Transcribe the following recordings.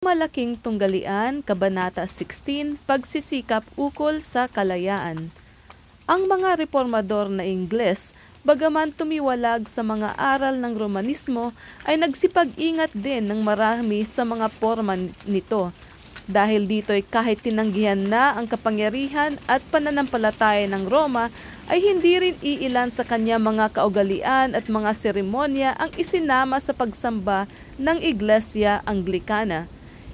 Malaking Tunggalian, Kabanata 16, Pagsisikap ukol sa kalayaan. Ang mga reformador na Ingles, bagaman tumiwalag sa mga aral ng Romanismo, ay nagsipag-ingat din ng marami sa mga forma nito. Dahil dito'y kahit tinanggihan na ang kapangyarihan at pananampalataya ng Roma, ay hindi rin iilan sa kanya mga kaugalian at mga seremonya ang isinama sa pagsamba ng Iglesia Anglikana.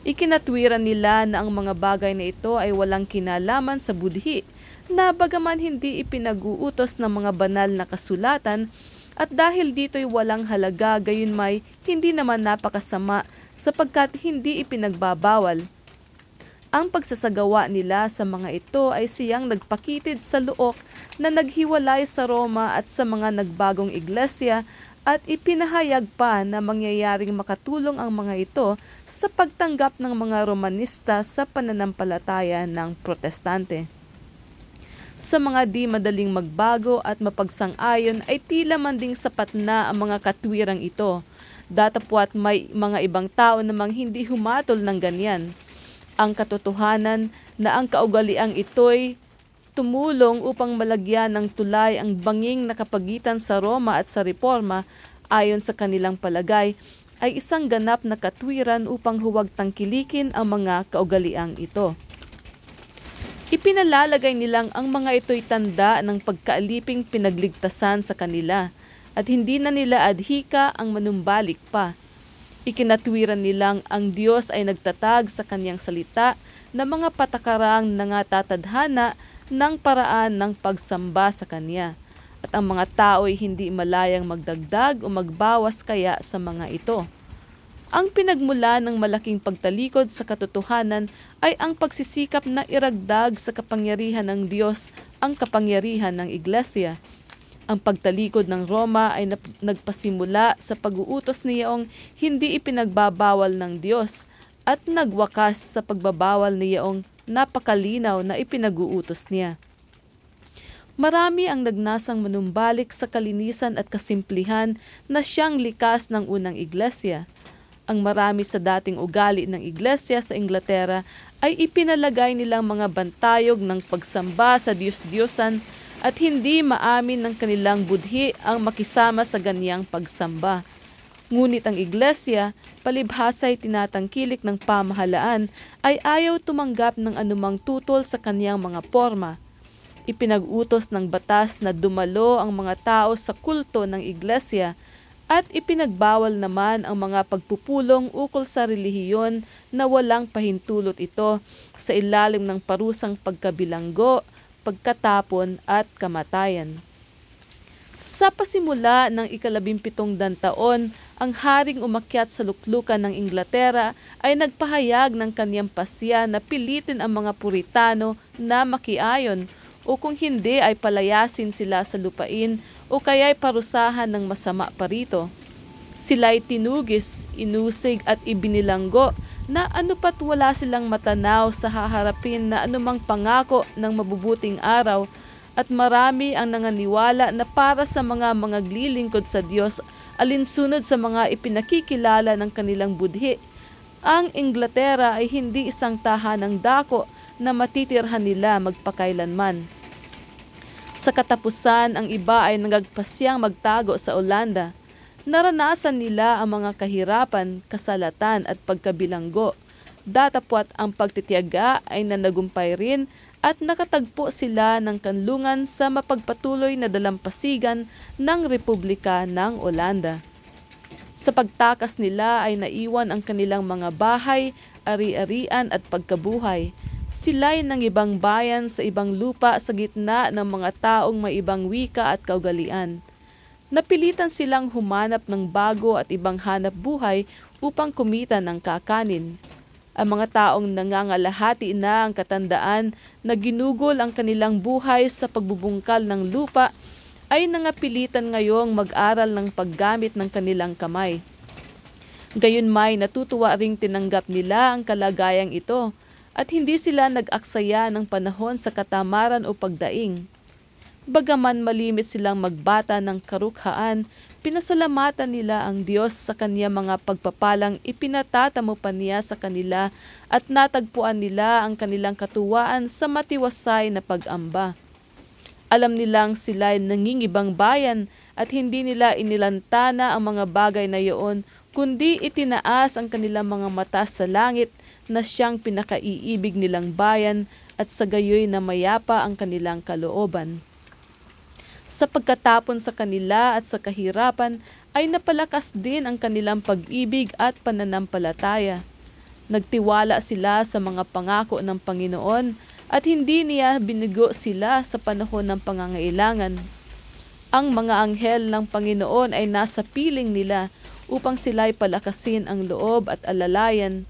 Ikinatwiran nila na ang mga bagay na ito ay walang kinalaman sa budhi, na bagaman hindi ipinag-uutos ng mga banal na kasulatan, at dahil dito'y walang halaga gayon may hindi naman napakasama sapagkat hindi ipinagbabawal. Ang pagsasagawa nila sa mga ito ay siyang nagpakitid sa luok na naghiwalay sa Roma at sa mga nagbagong iglesia at ipinahayag pa na mangyayaring makatulong ang mga ito sa pagtanggap ng mga Romanista sa pananampalataya ng Protestante. Sa mga di madaling magbago at mapagsang-ayon ay tila man ding sapat na ang mga katwirang ito. Datapwat may mga ibang tao namang hindi humatol ng ganyan. Ang katotohanan na ang kaugaliang ito'y tumulong upang malagyan ng tulay ang banging nakapagitan sa Roma at sa Reforma ayon sa kanilang palagay ay isang ganap na katwiran upang huwag tangkilikin ang mga kaugaliang ito. Ipinalalagay nilang ang mga ito'y tanda ng pagkaaliping pinagligtasan sa kanila at hindi na nila adhika ang manumbalik pa. Ikinatwiran nilang ang Diyos ay nagtatag sa kanyang salita na mga patakarang nangatatadhana ng paraan ng pagsamba sa Kanya. At ang mga tao ay hindi malayang magdagdag o magbawas kaya sa mga ito. Ang pinagmula ng malaking pagtalikod sa katotohanan ay ang pagsisikap na iragdag sa kapangyarihan ng Diyos ang kapangyarihan ng Iglesia. Ang pagtalikod ng Roma ay nagpasimula sa pag-uutos niyong hindi ipinagbabawal ng Diyos at nagwakas sa pagbabawal niyong napakalinaw na ipinag-uutos niya. Marami ang nagnasang manumbalik sa kalinisan at kasimplihan na siyang likas ng unang iglesia. Ang marami sa dating ugali ng iglesia sa Inglaterra ay ipinalagay nilang mga bantayog ng pagsamba sa Diyos-Diyosan at hindi maamin ng kanilang budhi ang makisama sa ganyang pagsamba. Ngunit ang iglesia, palibhasa'y tinatangkilik ng pamahalaan, ay ayaw tumanggap ng anumang tutol sa kaniyang mga forma. Ipinag-utos ng batas na dumalo ang mga tao sa kulto ng iglesia at ipinagbawal naman ang mga pagpupulong ukol sa relihiyon na walang pahintulot ito sa ilalim ng parusang pagkabilanggo, pagkatapon at kamatayan. Sa pasimula ng ikalabimpitong dantaon, ang haring umakyat sa luklukan ng Inglaterra ay nagpahayag ng kanyang pasya na pilitin ang mga puritano na makiayon o kung hindi ay palayasin sila sa lupain o kaya'y parusahan ng masama parito. Sila'y tinugis, inusig at ibinilanggo na anupat wala silang matanaw sa haharapin na anumang pangako ng mabubuting araw at marami ang nanganiwala na para sa mga mga glilingkod sa Diyos alinsunod sa mga ipinakikilala ng kanilang budhi. Ang Inglaterra ay hindi isang tahanang dako na matitirhan nila magpakailanman. Sa katapusan, ang iba ay nagagpasyang magtago sa Olanda. Naranasan nila ang mga kahirapan, kasalatan at pagkabilanggo. Datapwat ang pagtitiyaga ay nanagumpay rin at nakatagpo sila ng kanlungan sa mapagpatuloy na dalampasigan ng Republika ng Olanda. Sa pagtakas nila ay naiwan ang kanilang mga bahay, ari-arian at pagkabuhay. Sila'y ng ibang bayan sa ibang lupa sa gitna ng mga taong may ibang wika at kaugalian. Napilitan silang humanap ng bago at ibang hanap buhay upang kumita ng kakanin ang mga taong nangangalahati na ang katandaan na ginugol ang kanilang buhay sa pagbubungkal ng lupa ay nangapilitan ngayong mag-aral ng paggamit ng kanilang kamay. Gayon may natutuwa ring tinanggap nila ang kalagayang ito at hindi sila nag-aksaya ng panahon sa katamaran o pagdaing. Bagaman malimit silang magbata ng karukhaan, pinasalamatan nila ang Diyos sa kanya mga pagpapalang ipinatatamo pa niya sa kanila at natagpuan nila ang kanilang katuwaan sa matiwasay na pag-amba. Alam nilang sila ay nangingibang bayan at hindi nila inilantana ang mga bagay na iyon, kundi itinaas ang kanilang mga mata sa langit na siyang pinakaiibig nilang bayan at sa gayoy na mayapa ang kanilang kalooban sa pagkatapon sa kanila at sa kahirapan ay napalakas din ang kanilang pag-ibig at pananampalataya. Nagtiwala sila sa mga pangako ng Panginoon at hindi niya binigo sila sa panahon ng pangangailangan. Ang mga anghel ng Panginoon ay nasa piling nila upang sila'y palakasin ang loob at alalayan.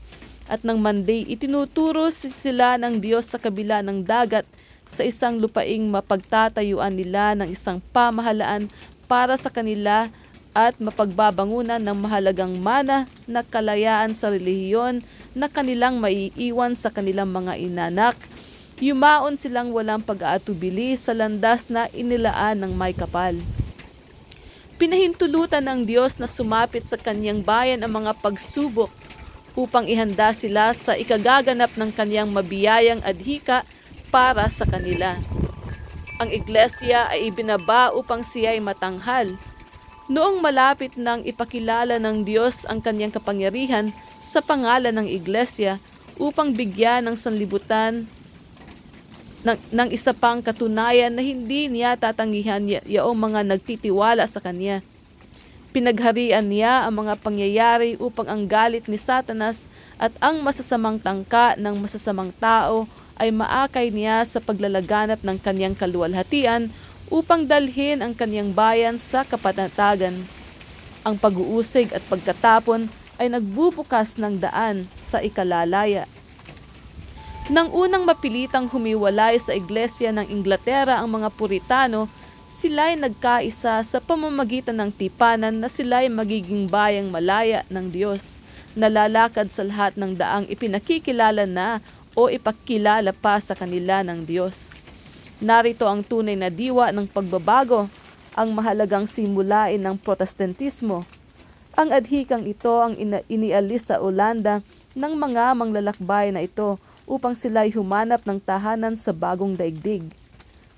At ng Monday, itinuturo sila ng Diyos sa kabila ng dagat sa isang lupaing mapagtatayuan nila ng isang pamahalaan para sa kanila at mapagbabangunan ng mahalagang mana na kalayaan sa relihiyon na kanilang maiiwan sa kanilang mga inanak. Yumaon silang walang pag-aatubili sa landas na inilaan ng may kapal. Pinahintulutan ng Diyos na sumapit sa kanyang bayan ang mga pagsubok upang ihanda sila sa ikagaganap ng kanyang mabiyayang adhika para sa kanila. Ang iglesia ay ibinaba upang siya ay matanghal. Noong malapit nang ipakilala ng Diyos ang kanyang kapangyarihan sa pangalan ng iglesia upang bigyan ng sanlibutan ng, ng isa pang katunayan na hindi niya tatanggihan yaong mga nagtitiwala sa kanya. Pinagharian niya ang mga pangyayari upang ang galit ni Satanas at ang masasamang tangka ng masasamang tao ay maakay niya sa paglalaganap ng kanyang kaluwalhatian upang dalhin ang kanyang bayan sa kapanatagan. Ang pag-uusig at pagkatapon ay nagbubukas ng daan sa ikalalaya. Nang unang mapilitang humiwalay sa iglesia ng Inglaterra ang mga Puritano, sila ay nagkaisa sa pamamagitan ng tipanan na sila ay magiging bayang malaya ng Diyos, nalalakad sa lahat ng daang ipinakikilala na o ipakilala pa sa kanila ng Diyos. Narito ang tunay na diwa ng pagbabago, ang mahalagang simulain ng protestantismo. Ang adhikang ito ang inialis sa Olanda ng mga manglalakbay na ito upang sila'y humanap ng tahanan sa bagong daigdig.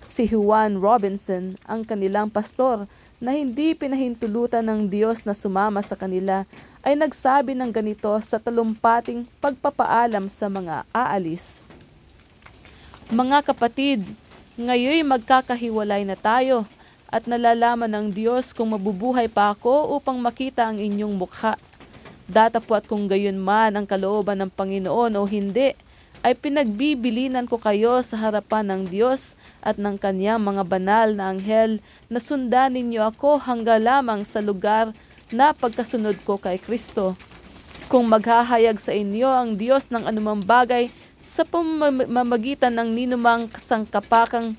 Si Juan Robinson, ang kanilang pastor, na hindi pinahintulutan ng Diyos na sumama sa kanila ay nagsabi ng ganito sa talumpating pagpapaalam sa mga aalis. Mga kapatid, ngayon magkakahiwalay na tayo at nalalaman ng Diyos kung mabubuhay pa ako upang makita ang inyong mukha. Datapwat kung gayon man ang kalooban ng Panginoon o hindi, ay pinagbibilinan ko kayo sa harapan ng Diyos at ng kanyang mga banal na anghel na sundan ninyo ako hangga lamang sa lugar na pagkasunod ko kay Kristo. Kung maghahayag sa inyo ang Diyos ng anumang bagay sa pamamagitan ng ninumang kasangkapakang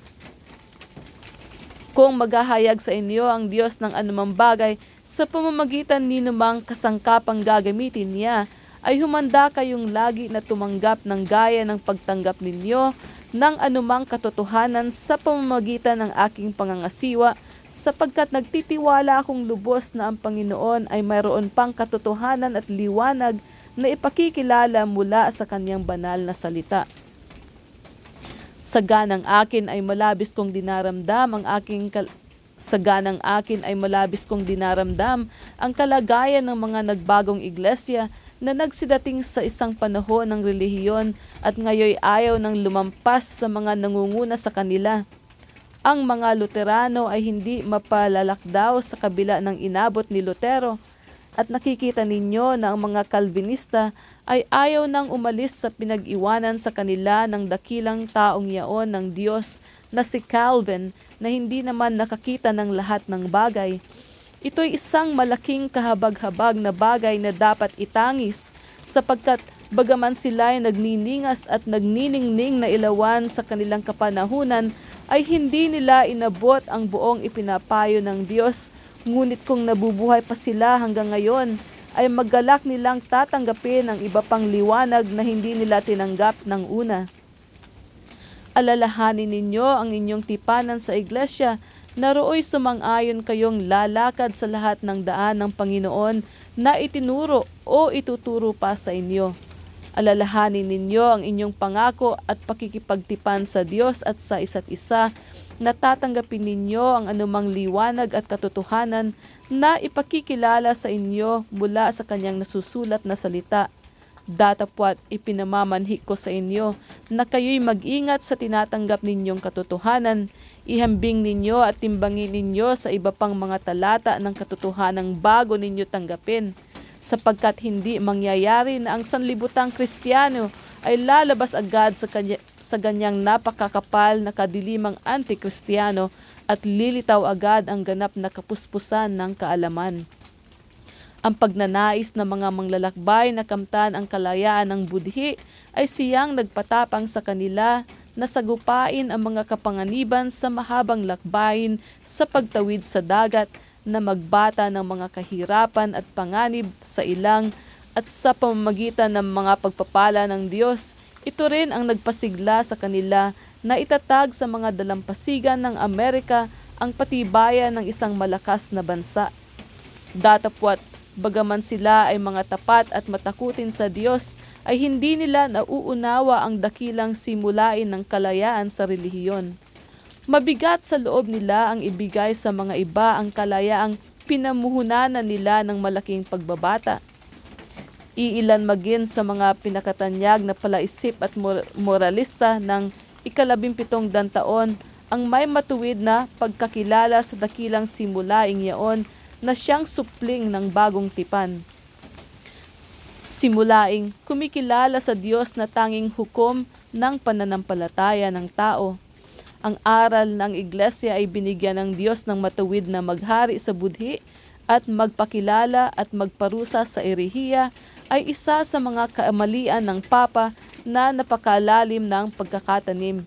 kung maghahayag sa inyo ang Diyos ng anumang bagay sa pamamagitan ninumang kasangkapang gagamitin niya, ay humanda kayong lagi na tumanggap ng gaya ng pagtanggap ninyo ng anumang katotohanan sa pamamagitan ng aking pangangasiwa sapagkat nagtitiwala akong lubos na ang Panginoon ay mayroon pang katotohanan at liwanag na ipakikilala mula sa kanyang banal na salita. Sa ganang akin ay malabis kong dinaramdam ang aking kal- sa ganang akin ay malabis kong dinaramdam ang kalagayan ng mga nagbagong iglesia na nagsidating sa isang panahon ng relihiyon at ngayoy ayaw ng lumampas sa mga nangunguna sa kanila ang mga Luterano ay hindi mapalalakdaw sa kabila ng inabot ni Lutero at nakikita ninyo na ang mga Calvinista ay ayaw nang umalis sa pinag-iwanan sa kanila ng dakilang taong yaon ng Diyos na si Calvin na hindi naman nakakita ng lahat ng bagay. Ito'y isang malaking kahabag-habag na bagay na dapat itangis sapagkat bagaman sila ay nagniningas at nagniningning na ilawan sa kanilang kapanahunan, ay hindi nila inabot ang buong ipinapayo ng Diyos. Ngunit kung nabubuhay pa sila hanggang ngayon, ay maggalak nilang tatanggapin ang iba pang liwanag na hindi nila tinanggap ng una. Alalahanin ninyo ang inyong tipanan sa iglesia narooy sumang-ayon kayong lalakad sa lahat ng daan ng Panginoon na itinuro o ituturo pa sa inyo. Alalahanin ninyo ang inyong pangako at pakikipagtipan sa Diyos at sa isa't isa na tatanggapin ninyo ang anumang liwanag at katotohanan na ipakikilala sa inyo mula sa kanyang nasusulat na salita Datapwat ipinamamanhi ko sa inyo na kayo'y mag-ingat sa tinatanggap ninyong katotohanan. Ihambing ninyo at timbangin ninyo sa iba pang mga talata ng katotohanang bago ninyo tanggapin sapagkat hindi mangyayari na ang sanlibutang kristyano ay lalabas agad sa, kanya, sa ganyang napakakapal na kadilimang antikristyano at lilitaw agad ang ganap na kapuspusan ng kaalaman. Ang pagnanais ng mga manglalakbay na kamtan ang kalayaan ng budhi ay siyang nagpatapang sa kanila na sagupain ang mga kapanganiban sa mahabang lakbayin sa pagtawid sa dagat na magbata ng mga kahirapan at panganib sa ilang at sa pamamagitan ng mga pagpapala ng Diyos. Ito rin ang nagpasigla sa kanila na itatag sa mga dalampasigan ng Amerika ang patibayan ng isang malakas na bansa. Datapwat Bagaman sila ay mga tapat at matakutin sa Diyos, ay hindi nila nauunawa ang dakilang simulain ng kalayaan sa relihiyon. Mabigat sa loob nila ang ibigay sa mga iba ang kalayaang pinamuhunanan nila ng malaking pagbabata. Iilan magin sa mga pinakatanyag na palaisip at moralista ng ikalabing pitong dantaon ang may matuwid na pagkakilala sa dakilang simulaing yaon na siyang supling ng bagong tipan. Simulaing kumikilala sa Diyos na tanging hukom ng pananampalataya ng tao. Ang aral ng iglesia ay binigyan ng Diyos ng matuwid na maghari sa budhi at magpakilala at magparusa sa erehiya ay isa sa mga kaamalian ng Papa na napakalalim ng pagkakatanim.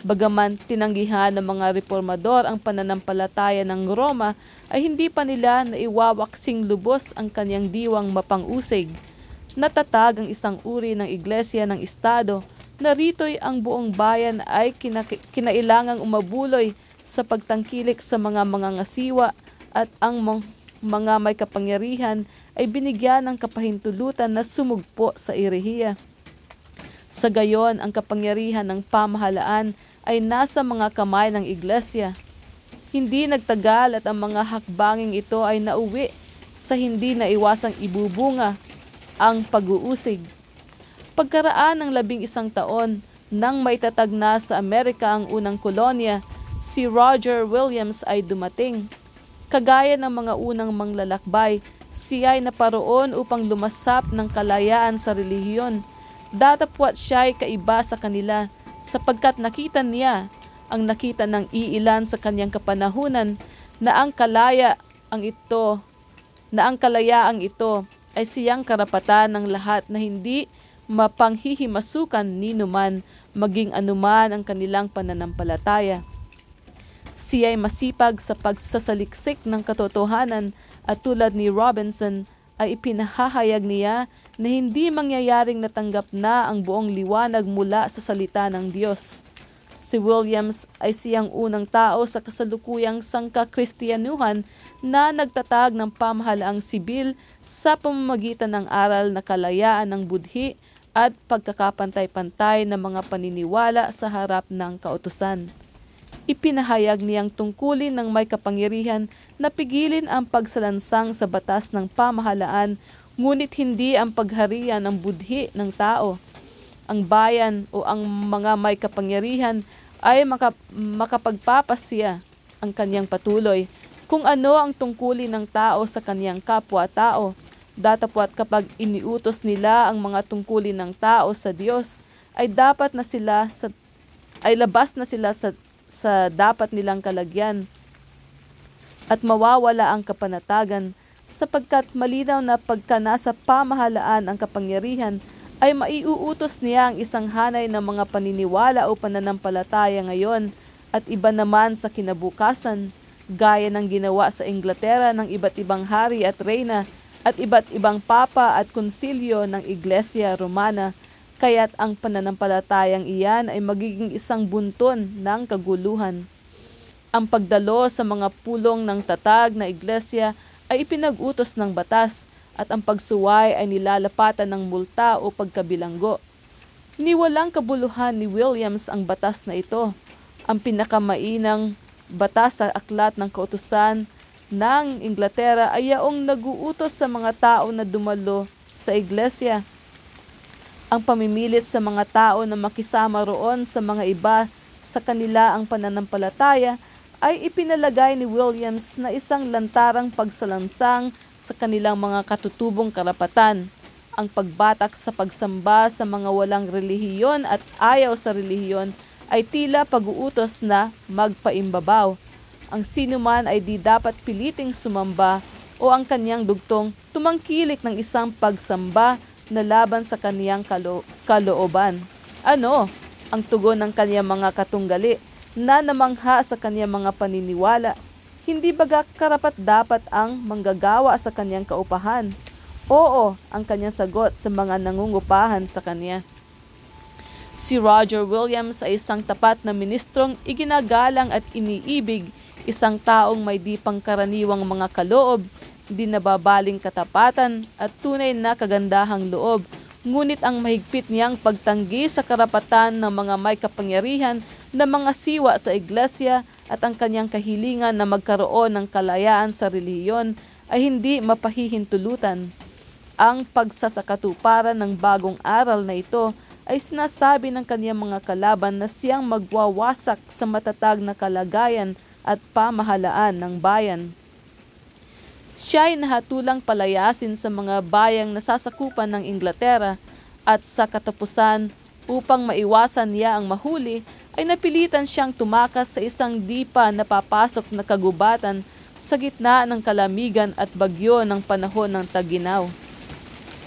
Bagaman tinanggihan ng mga reformador ang pananampalataya ng Roma ay hindi pa nila naiwawaksing lubos ang kanyang diwang mapangusig. Natatag ang isang uri ng iglesia ng Estado na rito'y ang buong bayan ay kina- kinailangang umabuloy sa pagtangkilik sa mga mga ngasiwa at ang mga may kapangyarihan ay binigyan ng kapahintulutan na sumugpo sa irehiya. Sa gayon, ang kapangyarihan ng pamahalaan ay nasa mga kamay ng iglesia. Hindi nagtagal at ang mga hakbanging ito ay nauwi sa hindi na iwasang ibubunga ang pag-uusig. Pagkaraan ng labing isang taon, nang maitatag na sa Amerika ang unang kolonya, si Roger Williams ay dumating. Kagaya ng mga unang manglalakbay, siya ay naparoon upang lumasap ng kalayaan sa relihiyon. Datapwat siya ay kaiba sa kanila sapagkat nakita niya ang nakita ng iilan sa kanyang kapanahunan na ang kalaya ang ito na ang kalayaang ito ay siyang karapatan ng lahat na hindi mapanghihimasukan ni numan maging anuman ang kanilang pananampalataya. Siya ay masipag sa pagsasaliksik ng katotohanan at tulad ni Robinson ay ipinahahayag niya na hindi mangyayaring natanggap na ang buong liwanag mula sa salita ng Diyos. Si Williams ay siyang unang tao sa kasalukuyang sangka-Kristiyanuhan na nagtatag ng pamahalaang sibil sa pamamagitan ng aral na kalayaan ng budhi at pagkakapantay-pantay ng mga paniniwala sa harap ng kautusan. Ipinahayag niyang tungkulin ng may kapangyarihan na pigilin ang pagsalansang sa batas ng pamahalaan ngunit hindi ang pagharian ng budhi ng tao. Ang bayan o ang mga may kapangyarihan ay maka, makapagpapasya ang kanyang patuloy kung ano ang tungkulin ng tao sa kanyang kapwa-tao. Datapwat kapag iniutos nila ang mga tungkulin ng tao sa Diyos, ay dapat na sila sa ay labas na sila sa sa dapat nilang kalagyan at mawawala ang kapanatagan sapagkat malinaw na pagka nasa pamahalaan ang kapangyarihan ay maiuutos niya ang isang hanay ng mga paniniwala o pananampalataya ngayon at iba naman sa kinabukasan, gaya ng ginawa sa Inglaterra ng iba't ibang hari at reyna at iba't ibang papa at konsilyo ng Iglesia Romana, kaya't ang pananampalatayang iyan ay magiging isang bunton ng kaguluhan. Ang pagdalo sa mga pulong ng tatag na iglesia ay ipinag-utos ng batas at ang pagsuway ay nilalapatan ng multa o pagkabilanggo. Niwalang kabuluhan ni Williams ang batas na ito. Ang pinakamainang batas sa aklat ng kautusan ng Inglaterra ay yaong naguutos sa mga tao na dumalo sa iglesia. Ang pamimilit sa mga tao na makisama roon sa mga iba sa kanila ang pananampalataya ay ipinalagay ni Williams na isang lantarang pagsalansang sa kanilang mga katutubong karapatan ang pagbatak sa pagsamba sa mga walang relihiyon at ayaw sa relihiyon ay tila pag-uutos na magpaimbabaw. Ang sinuman ay di dapat piliting sumamba o ang kanyang dugtong tumangkilik ng isang pagsamba na laban sa kaniyang kalo- kalooban. Ano ang tugon ng kaniyang mga katunggali na namangha sa kaniyang mga paniniwala? Hindi baga karapat dapat ang manggagawa sa kaniyang kaupahan? Oo, ang kanyang sagot sa mga nangungupahan sa kanya. Si Roger Williams ay isang tapat na ministrong iginagalang at iniibig, isang taong may di pangkaraniwang mga kaloob, di nababaling katapatan at tunay na kagandahang loob. Ngunit ang mahigpit niyang pagtanggi sa karapatan ng mga may kapangyarihan na mga siwa sa iglesia at ang kanyang kahilingan na magkaroon ng kalayaan sa relihiyon ay hindi mapahihintulutan. Ang pagsasakatuparan ng bagong aral na ito ay sinasabi ng kaniyang mga kalaban na siyang magwawasak sa matatag na kalagayan at pamahalaan ng bayan. Siya ay nahatulang palayasin sa mga bayang nasasakupan ng Inglaterra at sa katapusan upang maiwasan niya ang mahuli ay napilitan siyang tumakas sa isang di pa napapasok na kagubatan sa gitna ng kalamigan at bagyo ng panahon ng taginaw.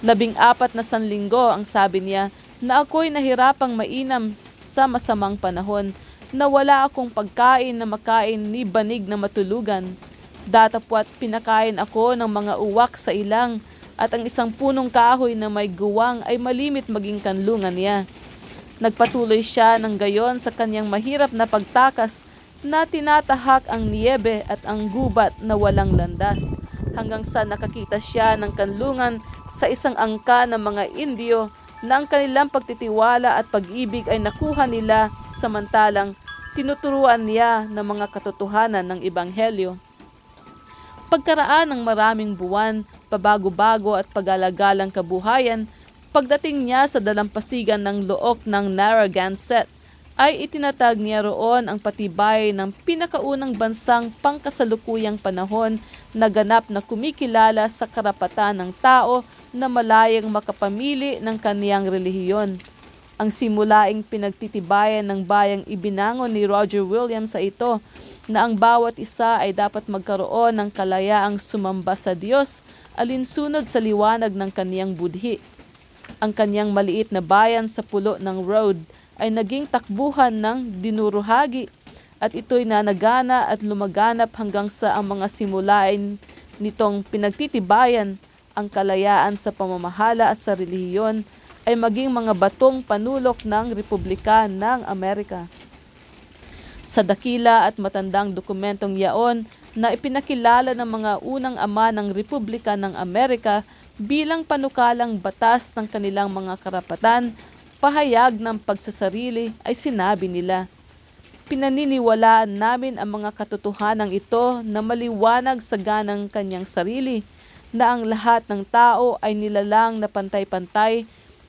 Labing apat na sanlinggo ang sabi niya na ako'y nahirapang mainam sa masamang panahon na wala akong pagkain na makain ni banig na matulugan. Datapwat pinakain ako ng mga uwak sa ilang at ang isang punong kahoy na may guwang ay malimit maging kanlungan niya. Nagpatuloy siya ng gayon sa kanyang mahirap na pagtakas na tinatahak ang niebe at ang gubat na walang landas hanggang sa nakakita siya ng kanlungan sa isang angka ng mga Indio na ang kanilang pagtitiwala at pag-ibig ay nakuha nila samantalang tinuturuan niya ng mga katotohanan ng Ebanghelyo. Pagkaraan ng maraming buwan, pabago-bago at pag-alagalang kabuhayan, pagdating niya sa dalampasigan ng look ng Narragansett, ay itinatag niya roon ang patibay ng pinakaunang bansang pangkasalukuyang panahon na ganap na kumikilala sa karapatan ng tao na malayang makapamili ng kaniyang relihiyon. Ang simulaing pinagtitibayan ng bayang ibinangon ni Roger Williams sa ito na ang bawat isa ay dapat magkaroon ng kalayaang sumamba sa Diyos alinsunod sa liwanag ng kaniyang budhi. Ang kaniyang maliit na bayan sa pulo ng road ay naging takbuhan ng dinuruhagi at ito'y nanagana at lumaganap hanggang sa ang mga simulain nitong pinagtitibayan ang kalayaan sa pamamahala at sa relihiyon ay maging mga batong panulok ng Republika ng Amerika. Sa dakila at matandang dokumentong yaon na ipinakilala ng mga unang ama ng Republika ng Amerika bilang panukalang batas ng kanilang mga karapatan pahayag ng pagsasarili ay sinabi nila, Pinaniniwalaan namin ang mga katotohanan ito na maliwanag sa ganang kanyang sarili, na ang lahat ng tao ay nilalang na pantay-pantay,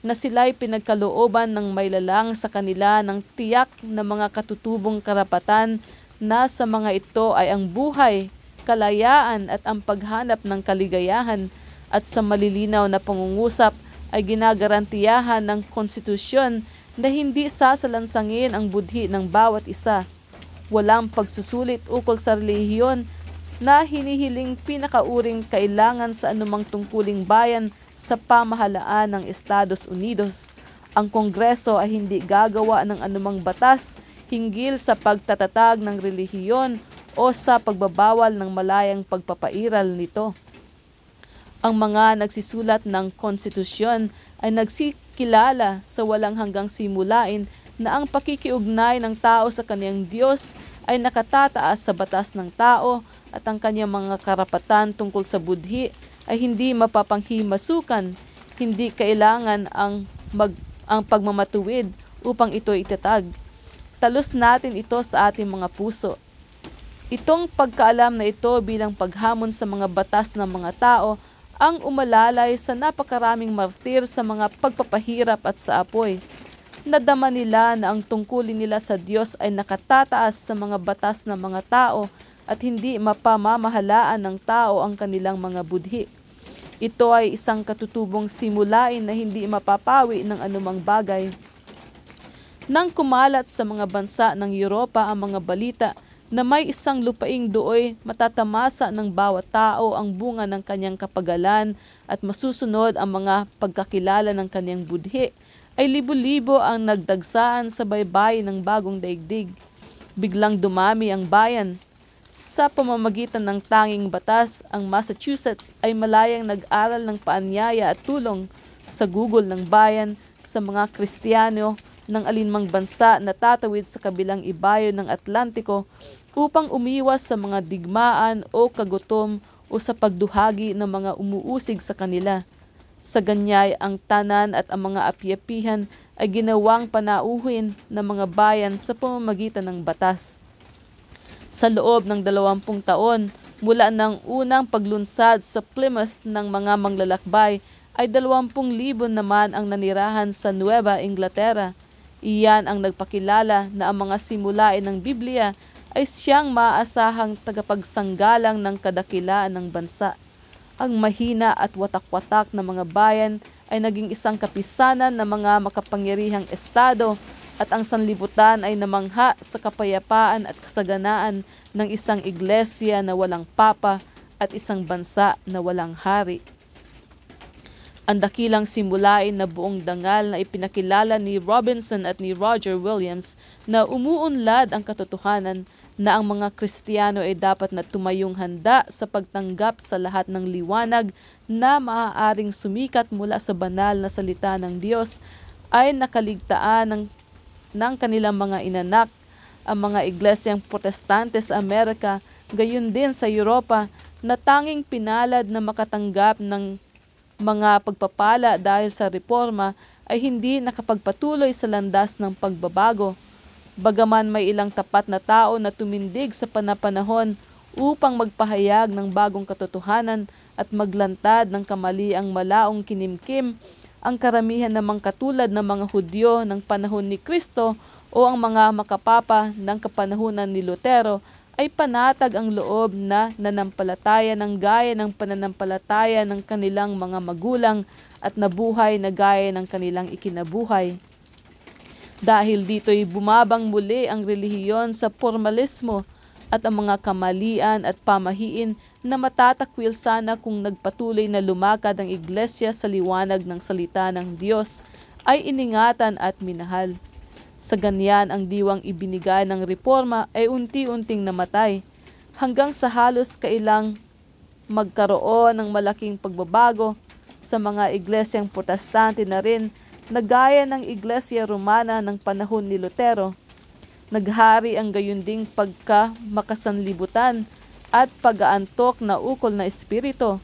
na sila'y pinagkalooban ng may lalang sa kanila ng tiyak na mga katutubong karapatan na sa mga ito ay ang buhay, kalayaan at ang paghanap ng kaligayahan at sa malilinaw na pangungusap ay ginagarantiyahan ng konstitusyon na hindi sasalansangin ang budhi ng bawat isa. Walang pagsusulit ukol sa relihiyon na hinihiling pinakauring kailangan sa anumang tungkuling bayan sa pamahalaan ng Estados Unidos. Ang Kongreso ay hindi gagawa ng anumang batas hinggil sa pagtatatag ng relihiyon o sa pagbabawal ng malayang pagpapairal nito ang mga nagsisulat ng konstitusyon ay nagsikilala sa walang hanggang simulain na ang pakikiugnay ng tao sa kaniyang Diyos ay nakatataas sa batas ng tao at ang kanyang mga karapatan tungkol sa budhi ay hindi mapapanghimasukan, hindi kailangan ang, mag, ang pagmamatuwid upang ito itatag. Talos natin ito sa ating mga puso. Itong pagkaalam na ito bilang paghamon sa mga batas ng mga tao ang umalalay sa napakaraming martir sa mga pagpapahirap at sa apoy. Nadama nila na ang tungkulin nila sa Diyos ay nakatataas sa mga batas ng mga tao at hindi mapamamahalaan ng tao ang kanilang mga budhi. Ito ay isang katutubong simulain na hindi mapapawi ng anumang bagay. Nang kumalat sa mga bansa ng Europa ang mga balita na may isang lupaing dooy matatamasa ng bawat tao ang bunga ng kanyang kapagalan at masusunod ang mga pagkakilala ng kanyang budhi, ay libo-libo ang nagdagsaan sa baybay ng bagong daigdig. Biglang dumami ang bayan. Sa pamamagitan ng tanging batas, ang Massachusetts ay malayang nag-aral ng paanyaya at tulong sa gugol ng bayan sa mga Kristiyano ng alinmang bansa na tatawid sa kabilang ibayo ng Atlantiko upang umiwas sa mga digmaan o kagutom o sa pagduhagi ng mga umuusig sa kanila. Sa ganyay, ang tanan at ang mga api-apihan ay ginawang panauhin ng mga bayan sa pamamagitan ng batas. Sa loob ng dalawampung taon, mula ng unang paglunsad sa Plymouth ng mga manglalakbay, ay dalawampung libo naman ang nanirahan sa Nueva Inglaterra. Iyan ang nagpakilala na ang mga simulain ng Biblia ay siyang maasahang tagapagsanggalang ng kadakilaan ng bansa ang mahina at watak-watak na mga bayan ay naging isang kapisanan ng mga makapangyarihang estado at ang sanlibutan ay namangha sa kapayapaan at kasaganaan ng isang iglesia na walang papa at isang bansa na walang hari. Ang dakilang simulain na buong dangal na ipinakilala ni Robinson at ni Roger Williams na umuunlad ang katotohanan na ang mga Kristiyano ay dapat na tumayong handa sa pagtanggap sa lahat ng liwanag na maaaring sumikat mula sa banal na salita ng Diyos ay nakaligtaan ng, ng kanilang mga inanak, ang mga iglesyang protestante sa Amerika, gayon din sa Europa, na tanging pinalad na makatanggap ng mga pagpapala dahil sa reforma ay hindi nakapagpatuloy sa landas ng pagbabago Bagaman may ilang tapat na tao na tumindig sa panapanahon upang magpahayag ng bagong katotohanan at maglantad ng kamaliang malaong kinimkim, ang karamihan namang katulad ng mga Hudyo ng panahon ni Kristo o ang mga makapapa ng kapanahunan ni Lutero ay panatag ang loob na nanampalataya ng gaya ng pananampalataya ng kanilang mga magulang at nabuhay na gaya ng kanilang ikinabuhay. Dahil dito'y bumabang muli ang relihiyon sa formalismo at ang mga kamalian at pamahiin na matatakwil sana kung nagpatuloy na lumakad ang iglesia sa liwanag ng salita ng Diyos ay iningatan at minahal. Sa ganyan ang diwang ibinigay ng reforma ay unti-unting namatay hanggang sa halos kailang magkaroon ng malaking pagbabago sa mga iglesyang protestante na rin na gaya ng Iglesia Romana ng panahon ni Lutero. Naghari ang gayunding pagka makasanlibutan at pag-aantok na ukol na espiritu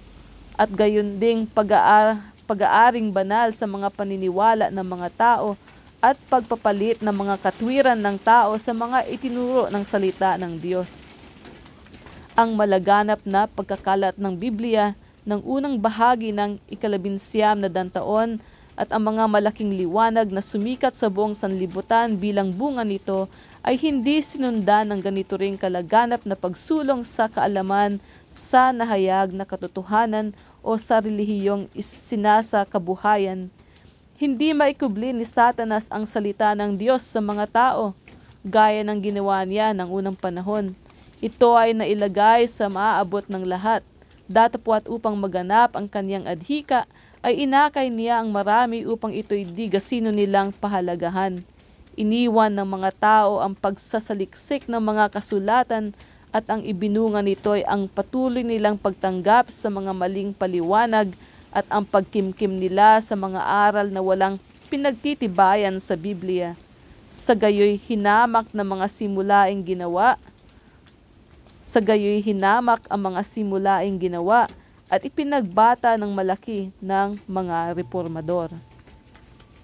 at gayunding pag-aar, pag-aaring banal sa mga paniniwala ng mga tao at pagpapalit ng mga katwiran ng tao sa mga itinuro ng salita ng Diyos. Ang malaganap na pagkakalat ng Biblia ng unang bahagi ng ikalabinsyam na dantaon at ang mga malaking liwanag na sumikat sa buong sanlibutan bilang bunga nito ay hindi sinundan ng ganito ring kalaganap na pagsulong sa kaalaman sa nahayag na katotohanan o sa relihiyong isinasa kabuhayan. Hindi maikubli ni Satanas ang salita ng Diyos sa mga tao, gaya ng ginawa niya ng unang panahon. Ito ay nailagay sa maaabot ng lahat, datapwat upang maganap ang kanyang adhika ay inakay niya ang marami upang ito'y di gasino nilang pahalagahan. Iniwan ng mga tao ang pagsasaliksik ng mga kasulatan at ang ibinunga nito ay ang patuloy nilang pagtanggap sa mga maling paliwanag at ang pagkimkim nila sa mga aral na walang pinagtitibayan sa Biblia. Sa gayoy hinamak ng mga simulaing ginawa. Sa gayoy hinamak ang mga simulaing ginawa at ipinagbata ng malaki ng mga reformador.